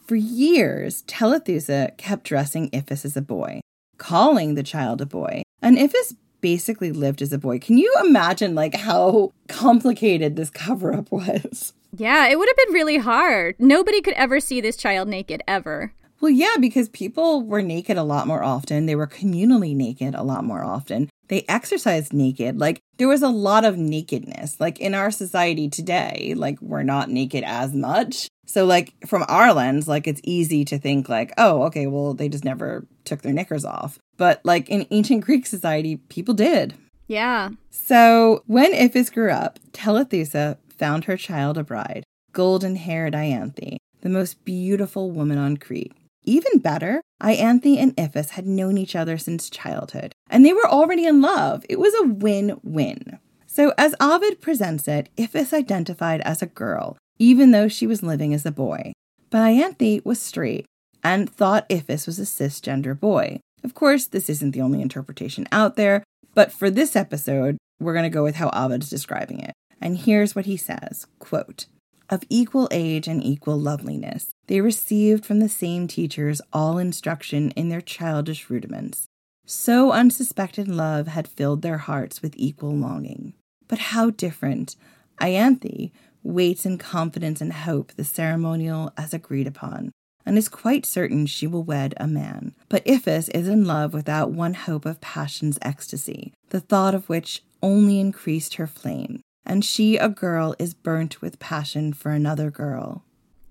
For years, Telethusa kept dressing Iphis as a boy, calling the child a boy. And Iphis basically lived as a boy. Can you imagine like how complicated this cover up was? Yeah, it would have been really hard. Nobody could ever see this child naked ever. Well, yeah, because people were naked a lot more often. They were communally naked a lot more often. They exercised naked. Like, there was a lot of nakedness. Like, in our society today, like, we're not naked as much. So, like, from our lens, like, it's easy to think, like, oh, okay, well, they just never took their knickers off. But, like, in ancient Greek society, people did. Yeah. So, when Iphis grew up, Telethusa found her child a bride, golden haired Ianthe, the most beautiful woman on Crete. Even better, Ianthe and Iphis had known each other since childhood, and they were already in love. It was a win win. So, as Ovid presents it, Iphis identified as a girl, even though she was living as a boy. But Ianthe was straight and thought Iphis was a cisgender boy. Of course, this isn't the only interpretation out there, but for this episode, we're going to go with how Ovid's describing it. And here's what he says quote, of equal age and equal loveliness. They received from the same teachers all instruction in their childish rudiments. So unsuspected love had filled their hearts with equal longing. But how different! Ianthe waits in confidence and hope the ceremonial as agreed upon, and is quite certain she will wed a man. But Iphis is in love without one hope of passion's ecstasy, the thought of which only increased her flame and she, a girl, is burnt with passion for another girl.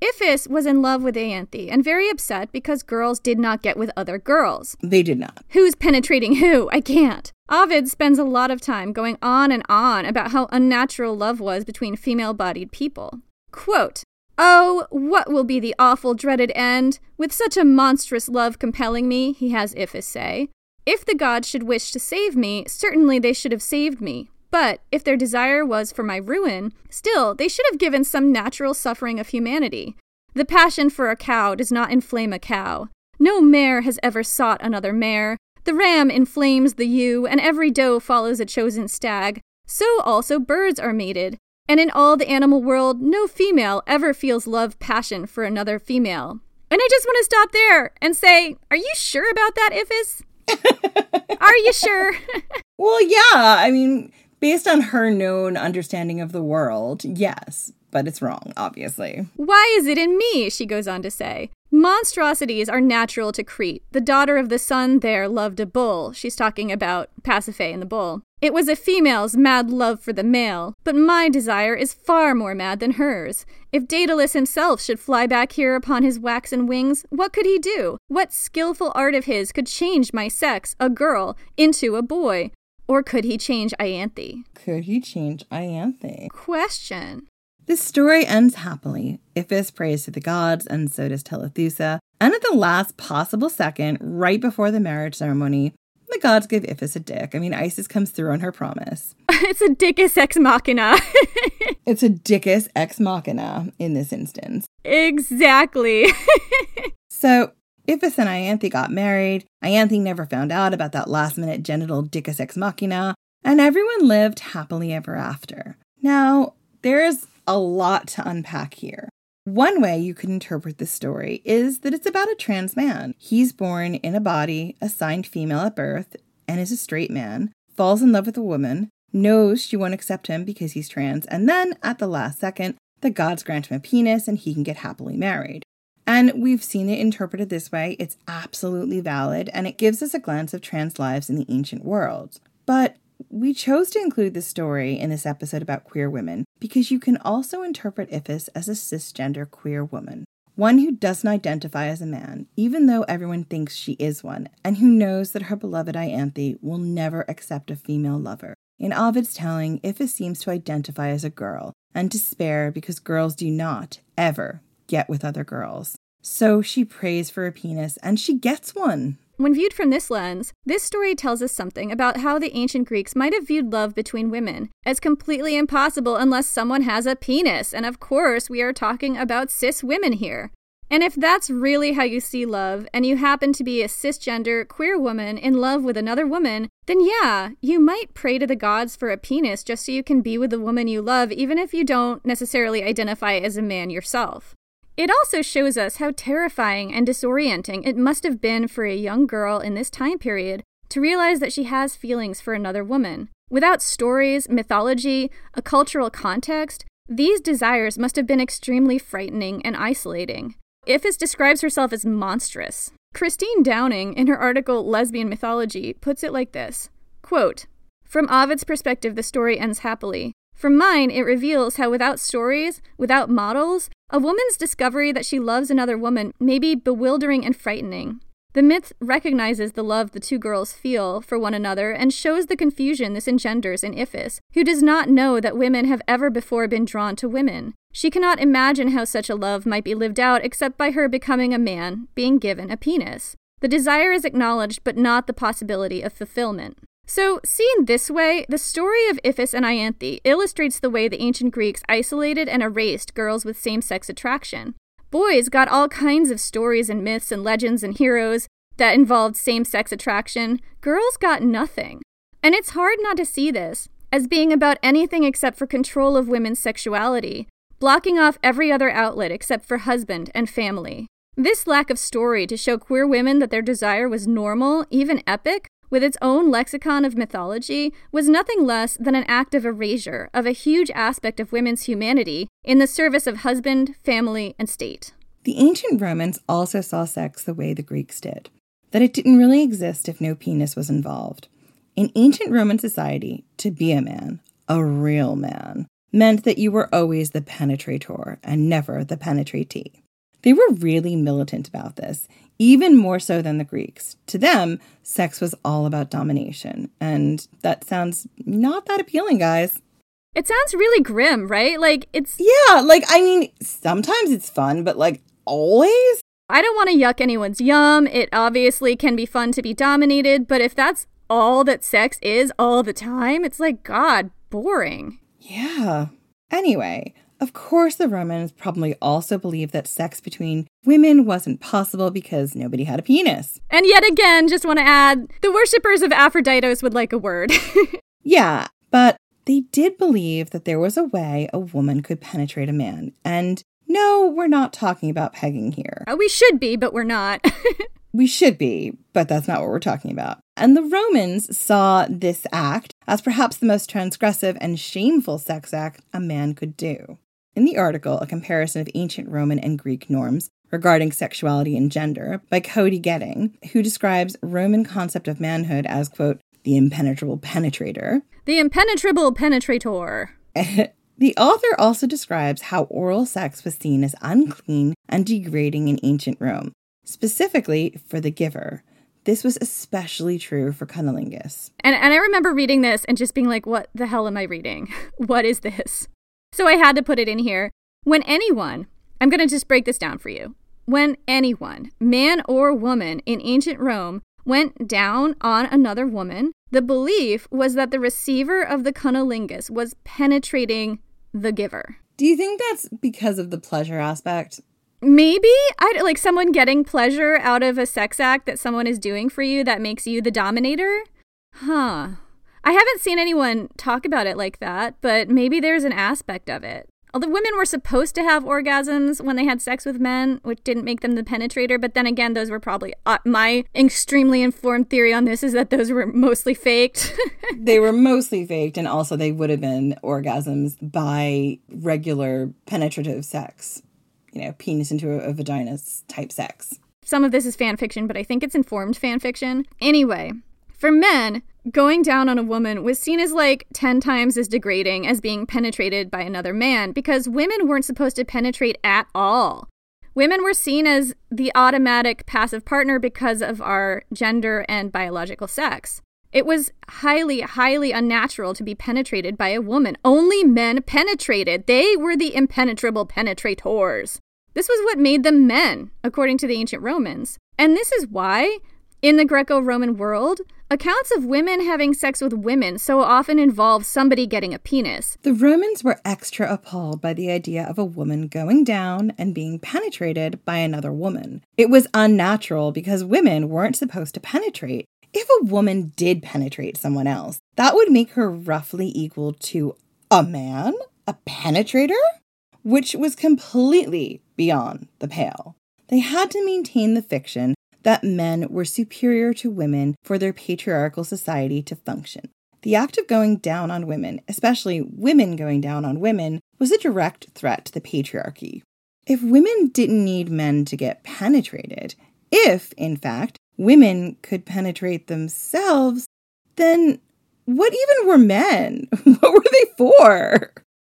Iphis was in love with Ianthe and very upset because girls did not get with other girls. They did not. Who's penetrating who? I can't. Ovid spends a lot of time going on and on about how unnatural love was between female bodied people. Quote, Oh, what will be the awful dreaded end? With such a monstrous love compelling me, he has Iphis say. If the gods should wish to save me, certainly they should have saved me. But if their desire was for my ruin, still they should have given some natural suffering of humanity. The passion for a cow does not inflame a cow. No mare has ever sought another mare. The ram inflames the ewe, and every doe follows a chosen stag. So also birds are mated. And in all the animal world, no female ever feels love passion for another female. And I just want to stop there and say, are you sure about that, Iphis? are you sure? well, yeah. I mean, based on her known understanding of the world, yes, but it's wrong, obviously. Why is it in me? She goes on to say. Monstrosities are natural to Crete. The daughter of the sun there loved a bull. She's talking about Pasiphae and the bull. It was a female's mad love for the male, but my desire is far more mad than hers. If Daedalus himself should fly back here upon his waxen wings, what could he do? What skilful art of his could change my sex, a girl, into a boy? Or could he change Ianthe? Could he change Ianthe? Question. This story ends happily. Iphis prays to the gods, and so does Telethusa. And at the last possible second, right before the marriage ceremony, the gods give Iphis a dick. I mean, Isis comes through on her promise. it's a dickus ex machina. it's a dickus ex machina in this instance. Exactly. so Iphis and Ianthe got married. Ianthe never found out about that last minute genital dicus ex machina, and everyone lived happily ever after. Now, there's a lot to unpack here. One way you could interpret this story is that it's about a trans man. He's born in a body assigned female at birth and is a straight man, falls in love with a woman, knows she won't accept him because he's trans, and then at the last second, the gods grant him a penis and he can get happily married. And we've seen it interpreted this way. It's absolutely valid, and it gives us a glance of trans lives in the ancient world. But we chose to include this story in this episode about queer women because you can also interpret Iphis as a cisgender queer woman, one who doesn't identify as a man, even though everyone thinks she is one, and who knows that her beloved Ianthe will never accept a female lover. In Ovid's telling, Iphis seems to identify as a girl and despair because girls do not, ever, get with other girls. So she prays for a penis and she gets one. When viewed from this lens, this story tells us something about how the ancient Greeks might have viewed love between women as completely impossible unless someone has a penis. And of course, we are talking about cis women here. And if that's really how you see love, and you happen to be a cisgender queer woman in love with another woman, then yeah, you might pray to the gods for a penis just so you can be with the woman you love, even if you don't necessarily identify as a man yourself. It also shows us how terrifying and disorienting it must have been for a young girl in this time period to realize that she has feelings for another woman. Without stories, mythology, a cultural context, these desires must have been extremely frightening and isolating. Iphis describes herself as monstrous. Christine Downing, in her article Lesbian Mythology, puts it like this quote, From Ovid's perspective, the story ends happily. From mine, it reveals how without stories, without models, a woman's discovery that she loves another woman may be bewildering and frightening. The myth recognizes the love the two girls feel for one another and shows the confusion this engenders in Iphis, who does not know that women have ever before been drawn to women. She cannot imagine how such a love might be lived out except by her becoming a man, being given a penis. The desire is acknowledged, but not the possibility of fulfillment. So, seen this way, the story of Iphis and Ianthe illustrates the way the ancient Greeks isolated and erased girls with same sex attraction. Boys got all kinds of stories and myths and legends and heroes that involved same sex attraction. Girls got nothing. And it's hard not to see this as being about anything except for control of women's sexuality, blocking off every other outlet except for husband and family. This lack of story to show queer women that their desire was normal, even epic, with its own lexicon of mythology, was nothing less than an act of erasure of a huge aspect of women's humanity in the service of husband, family, and state. The ancient Romans also saw sex the way the Greeks did that it didn't really exist if no penis was involved. In ancient Roman society, to be a man, a real man, meant that you were always the penetrator and never the penetratee. They were really militant about this, even more so than the Greeks. To them, sex was all about domination. And that sounds not that appealing, guys. It sounds really grim, right? Like, it's. Yeah, like, I mean, sometimes it's fun, but like, always? I don't want to yuck anyone's yum. It obviously can be fun to be dominated, but if that's all that sex is all the time, it's like, God, boring. Yeah. Anyway, of course, the Romans probably also believed that sex between women wasn't possible because nobody had a penis. And yet again, just want to add the worshippers of Aphroditos would like a word. yeah, but they did believe that there was a way a woman could penetrate a man. And no, we're not talking about pegging here. Uh, we should be, but we're not. we should be, but that's not what we're talking about. And the Romans saw this act as perhaps the most transgressive and shameful sex act a man could do. In the article, a comparison of ancient Roman and Greek norms regarding sexuality and gender by Cody Getting, who describes Roman concept of manhood as, quote, the impenetrable penetrator. The impenetrable penetrator. the author also describes how oral sex was seen as unclean and degrading in ancient Rome, specifically for the giver. This was especially true for cunnilingus. And, and I remember reading this and just being like, what the hell am I reading? what is this? So I had to put it in here. When anyone, I'm going to just break this down for you. When anyone, man or woman in ancient Rome, went down on another woman, the belief was that the receiver of the cunnilingus was penetrating the giver. Do you think that's because of the pleasure aspect? Maybe I like someone getting pleasure out of a sex act that someone is doing for you that makes you the dominator. Huh. I haven't seen anyone talk about it like that, but maybe there's an aspect of it. Although women were supposed to have orgasms when they had sex with men, which didn't make them the penetrator, but then again, those were probably uh, my extremely informed theory on this is that those were mostly faked. they were mostly faked, and also they would have been orgasms by regular penetrative sex. you know, penis into a, a vagina type sex. Some of this is fan fiction, but I think it's informed fan fiction. Anyway, for men, going down on a woman was seen as like 10 times as degrading as being penetrated by another man because women weren't supposed to penetrate at all. Women were seen as the automatic passive partner because of our gender and biological sex. It was highly, highly unnatural to be penetrated by a woman. Only men penetrated. They were the impenetrable penetrators. This was what made them men, according to the ancient Romans. And this is why, in the Greco Roman world, accounts of women having sex with women so often involve somebody getting a penis. The Romans were extra appalled by the idea of a woman going down and being penetrated by another woman. It was unnatural because women weren't supposed to penetrate. If a woman did penetrate someone else, that would make her roughly equal to a man? A penetrator? Which was completely beyond the pale. They had to maintain the fiction that men were superior to women for their patriarchal society to function. The act of going down on women, especially women going down on women, was a direct threat to the patriarchy. If women didn't need men to get penetrated, if, in fact, women could penetrate themselves, then what even were men? what were they for?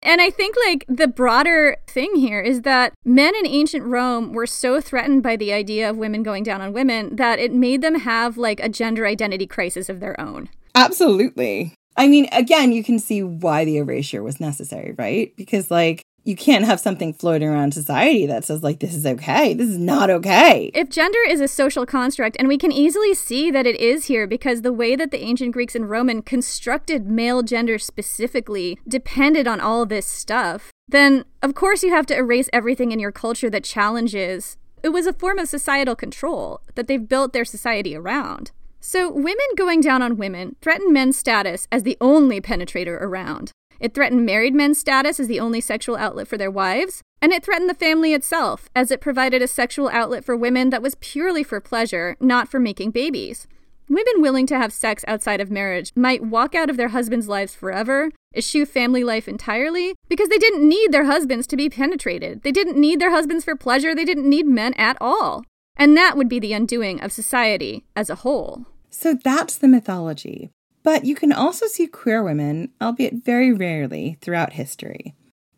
And I think, like, the broader thing here is that men in ancient Rome were so threatened by the idea of women going down on women that it made them have, like, a gender identity crisis of their own. Absolutely. I mean, again, you can see why the erasure was necessary, right? Because, like, you can't have something floating around society that says like this is okay. This is not okay. If gender is a social construct and we can easily see that it is here because the way that the ancient greeks and roman constructed male gender specifically depended on all this stuff then of course you have to erase everything in your culture that challenges. It was a form of societal control that they've built their society around. So women going down on women threaten men's status as the only penetrator around it threatened married men's status as the only sexual outlet for their wives, and it threatened the family itself, as it provided a sexual outlet for women that was purely for pleasure, not for making babies. Women willing to have sex outside of marriage might walk out of their husbands' lives forever, eschew family life entirely, because they didn't need their husbands to be penetrated. They didn't need their husbands for pleasure. They didn't need men at all. And that would be the undoing of society as a whole. So that's the mythology. But you can also see queer women, albeit very rarely, throughout history.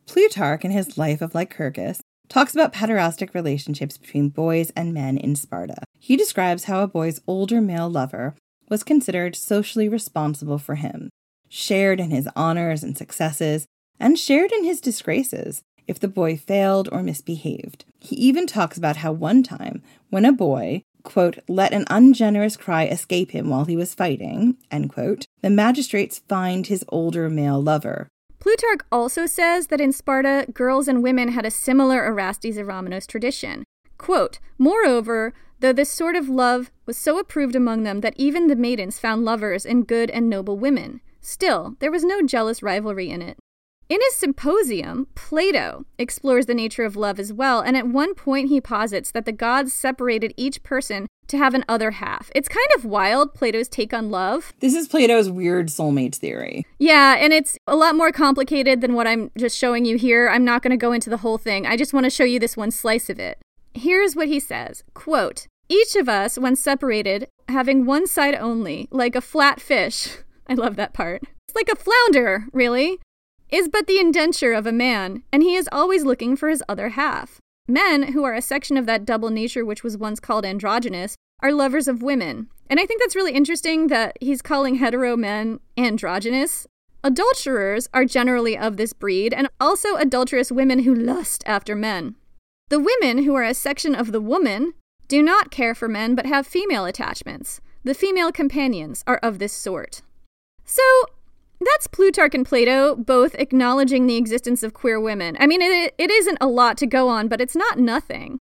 Plutarch, in his Life of Lycurgus, talks about pederastic relationships between boys and men in Sparta. He describes how a boy's older male lover was considered socially responsible for him, shared in his honors and successes, and shared in his disgraces if the boy failed or misbehaved. He even talks about how one time, when a boy, quote, let an ungenerous cry escape him while he was fighting, end quote, the magistrates fined his older male lover. Plutarch also says that in Sparta, girls and women had a similar Erastes Eromenos tradition. Quote, Moreover, though this sort of love was so approved among them that even the maidens found lovers in good and noble women, still there was no jealous rivalry in it. In his symposium, Plato explores the nature of love as well, and at one point he posits that the gods separated each person to have an other half. It's kind of wild, Plato's take on love. This is Plato's weird soulmates theory. Yeah, and it's a lot more complicated than what I'm just showing you here. I'm not going to go into the whole thing. I just want to show you this one slice of it. Here's what he says quote, Each of us, when separated, having one side only, like a flat fish. I love that part. It's like a flounder, really is but the indenture of a man, and he is always looking for his other half. Men, who are a section of that double nature which was once called androgynous, are lovers of women. And I think that's really interesting that he's calling hetero men androgynous. Adulterers are generally of this breed, and also adulterous women who lust after men. The women, who are a section of the woman, do not care for men but have female attachments. The female companions are of this sort. So, that's Plutarch and Plato both acknowledging the existence of queer women. I mean, it, it isn't a lot to go on, but it's not nothing.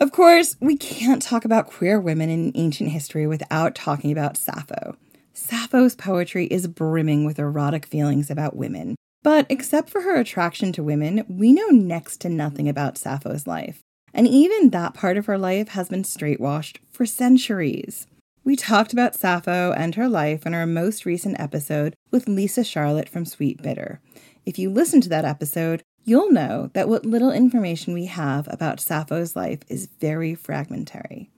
Of course, we can't talk about queer women in ancient history without talking about Sappho. Sappho's poetry is brimming with erotic feelings about women. But except for her attraction to women, we know next to nothing about Sappho's life. And even that part of her life has been straightwashed for centuries. We talked about Sappho and her life in our most recent episode with Lisa Charlotte from Sweet Bitter. If you listen to that episode, you'll know that what little information we have about Sappho's life is very fragmentary.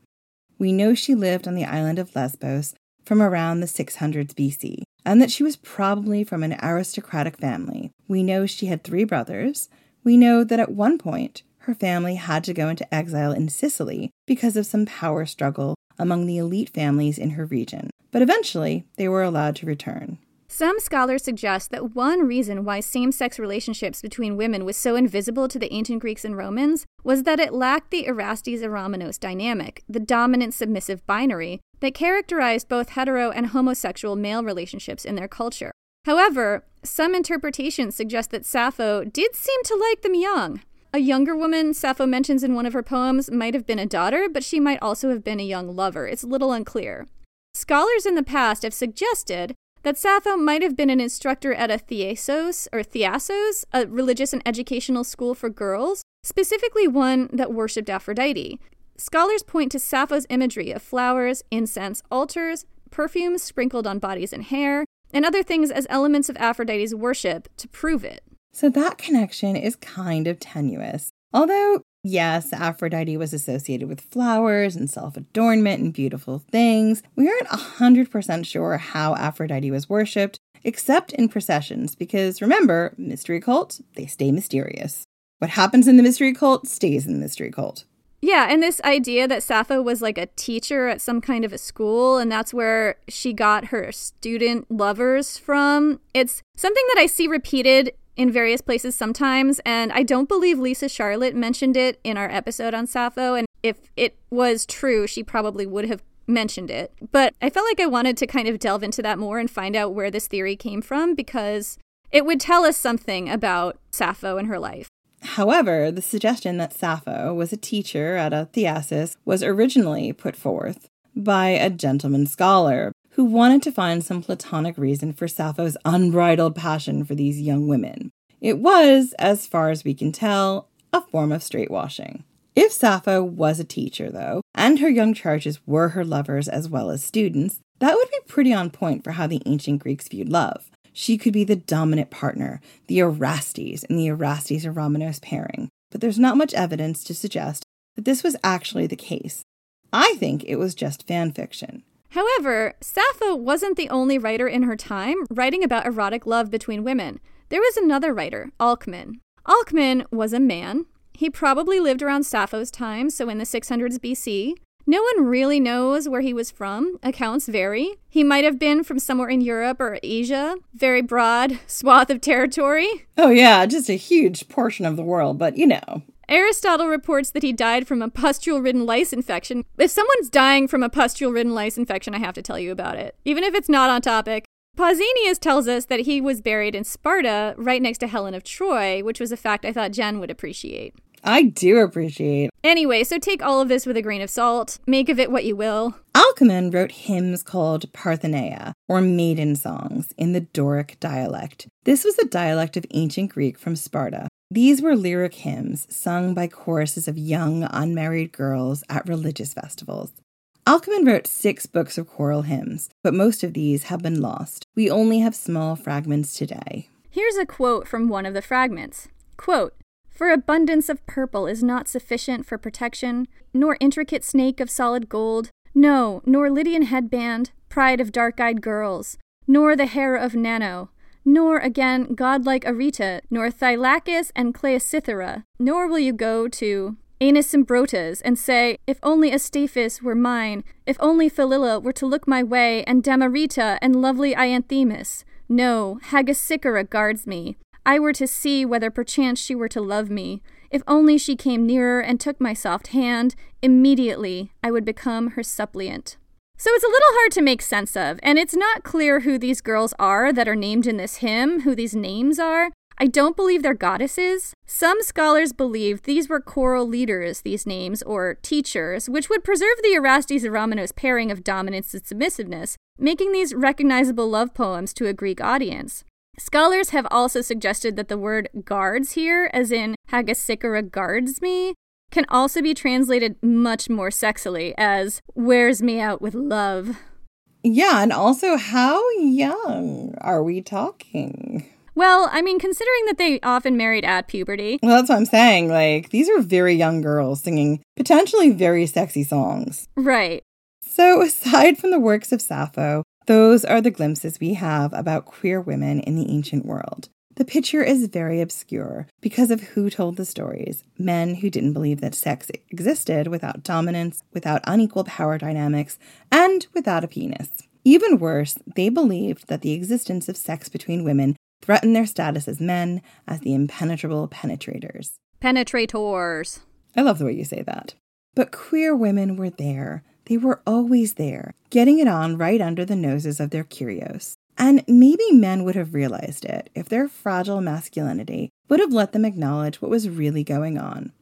We know she lived on the island of Lesbos from around the 600s BC, and that she was probably from an aristocratic family. We know she had three brothers. We know that at one point, her family had to go into exile in Sicily because of some power struggle among the elite families in her region, but eventually they were allowed to return. Some scholars suggest that one reason why same sex relationships between women was so invisible to the ancient Greeks and Romans was that it lacked the Erastes Eromenos dynamic, the dominant submissive binary, that characterized both hetero and homosexual male relationships in their culture. However, some interpretations suggest that Sappho did seem to like them young. A younger woman Sappho mentions in one of her poems might have been a daughter, but she might also have been a young lover. It's a little unclear. Scholars in the past have suggested that Sappho might have been an instructor at a Thiesos or Thiasos, a religious and educational school for girls, specifically one that worshipped Aphrodite. Scholars point to Sappho's imagery of flowers, incense, altars, perfumes sprinkled on bodies and hair, and other things as elements of Aphrodite's worship to prove it. So that connection is kind of tenuous. Although, yes, Aphrodite was associated with flowers and self adornment and beautiful things, we aren't 100% sure how Aphrodite was worshipped, except in processions, because remember, mystery cults, they stay mysterious. What happens in the mystery cult stays in the mystery cult. Yeah, and this idea that Sappho was like a teacher at some kind of a school, and that's where she got her student lovers from. It's something that I see repeated in various places sometimes, and I don't believe Lisa Charlotte mentioned it in our episode on Sappho. And if it was true, she probably would have mentioned it. But I felt like I wanted to kind of delve into that more and find out where this theory came from because it would tell us something about Sappho and her life. However, the suggestion that Sappho was a teacher at a Thiasis was originally put forth by a gentleman scholar who wanted to find some platonic reason for Sappho's unbridled passion for these young women. It was, as far as we can tell, a form of straight washing. If Sappho was a teacher, though, and her young charges were her lovers as well as students, that would be pretty on point for how the ancient Greeks viewed love. She could be the dominant partner, the Erastes in the Erastes Eromenos pairing, but there's not much evidence to suggest that this was actually the case. I think it was just fan fiction. However, Sappho wasn't the only writer in her time writing about erotic love between women. There was another writer, Alcman. Alcman was a man. He probably lived around Sappho's time, so in the 600s BC. No one really knows where he was from. Accounts vary. He might have been from somewhere in Europe or Asia. Very broad swath of territory. Oh, yeah, just a huge portion of the world, but you know. Aristotle reports that he died from a pustule ridden lice infection. If someone's dying from a pustule ridden lice infection, I have to tell you about it, even if it's not on topic. Pausanias tells us that he was buried in Sparta, right next to Helen of Troy, which was a fact I thought Jen would appreciate. I do appreciate. Anyway, so take all of this with a grain of salt. Make of it what you will. Alcman wrote hymns called Parthenaea, or maiden songs, in the Doric dialect. This was a dialect of ancient Greek from Sparta. These were lyric hymns sung by choruses of young, unmarried girls at religious festivals. Alcman wrote six books of choral hymns, but most of these have been lost. We only have small fragments today. Here's a quote from one of the fragments. Quote, for abundance of purple is not sufficient for protection, nor intricate snake of solid gold, no, nor Lydian headband, pride of dark eyed girls, nor the hair of Nanno, nor again godlike Areta, nor Thylacus and Cleocythera, nor will you go to Anasymbrotas and say, If only Astaphus were mine, if only Phililla were to look my way, and Damareta and lovely Ianthemis. No, Hagesichora guards me. I were to see whether perchance she were to love me. If only she came nearer and took my soft hand, immediately I would become her suppliant. So it's a little hard to make sense of, and it's not clear who these girls are that are named in this hymn, who these names are. I don't believe they're goddesses. Some scholars believe these were choral leaders, these names, or teachers, which would preserve the Erastes Eromenos pairing of dominance and submissiveness, making these recognizable love poems to a Greek audience. Scholars have also suggested that the word guards here, as in Hagesichora guards me, can also be translated much more sexily as wears me out with love. Yeah, and also how young are we talking? Well, I mean, considering that they often married at puberty. Well, that's what I'm saying. Like, these are very young girls singing potentially very sexy songs. Right. So, aside from the works of Sappho, those are the glimpses we have about queer women in the ancient world. The picture is very obscure because of who told the stories men who didn't believe that sex existed without dominance, without unequal power dynamics, and without a penis. Even worse, they believed that the existence of sex between women threatened their status as men as the impenetrable penetrators. Penetrators. I love the way you say that. But queer women were there. They were always there, getting it on right under the noses of their Kyrios. And maybe men would have realized it if their fragile masculinity would have let them acknowledge what was really going on.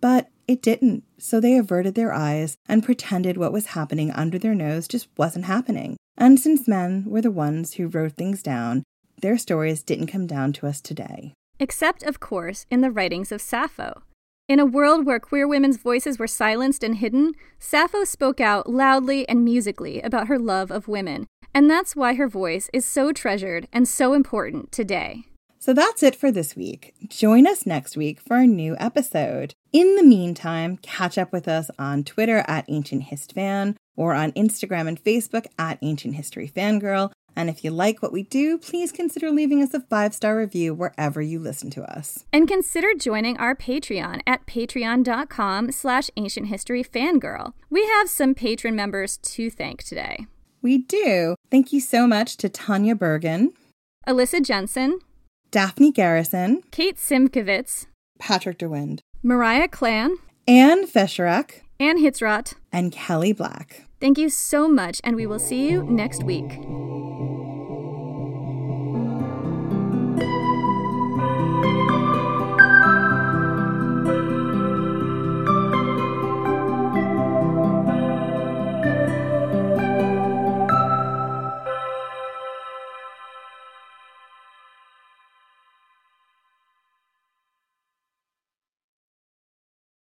But it didn't, so they averted their eyes and pretended what was happening under their nose just wasn't happening. And since men were the ones who wrote things down, their stories didn't come down to us today. Except, of course, in the writings of Sappho. In a world where queer women's voices were silenced and hidden, Sappho spoke out loudly and musically about her love of women, and that's why her voice is so treasured and so important today. So that's it for this week. Join us next week for a new episode. In the meantime, catch up with us on Twitter at Ancient Hist Fan or on Instagram and Facebook at Ancient History Fangirl. And if you like what we do, please consider leaving us a five star review wherever you listen to us. And consider joining our Patreon at patreon.com slash ancient history fangirl. We have some patron members to thank today. We do. Thank you so much to Tanya Bergen, Alyssa Jensen, Daphne Garrison, Kate Simkovitz, Patrick DeWind, Mariah Clan, Anne Fisherek, Anne Hitzrott, and Kelly Black. Thank you so much, and we will see you next week.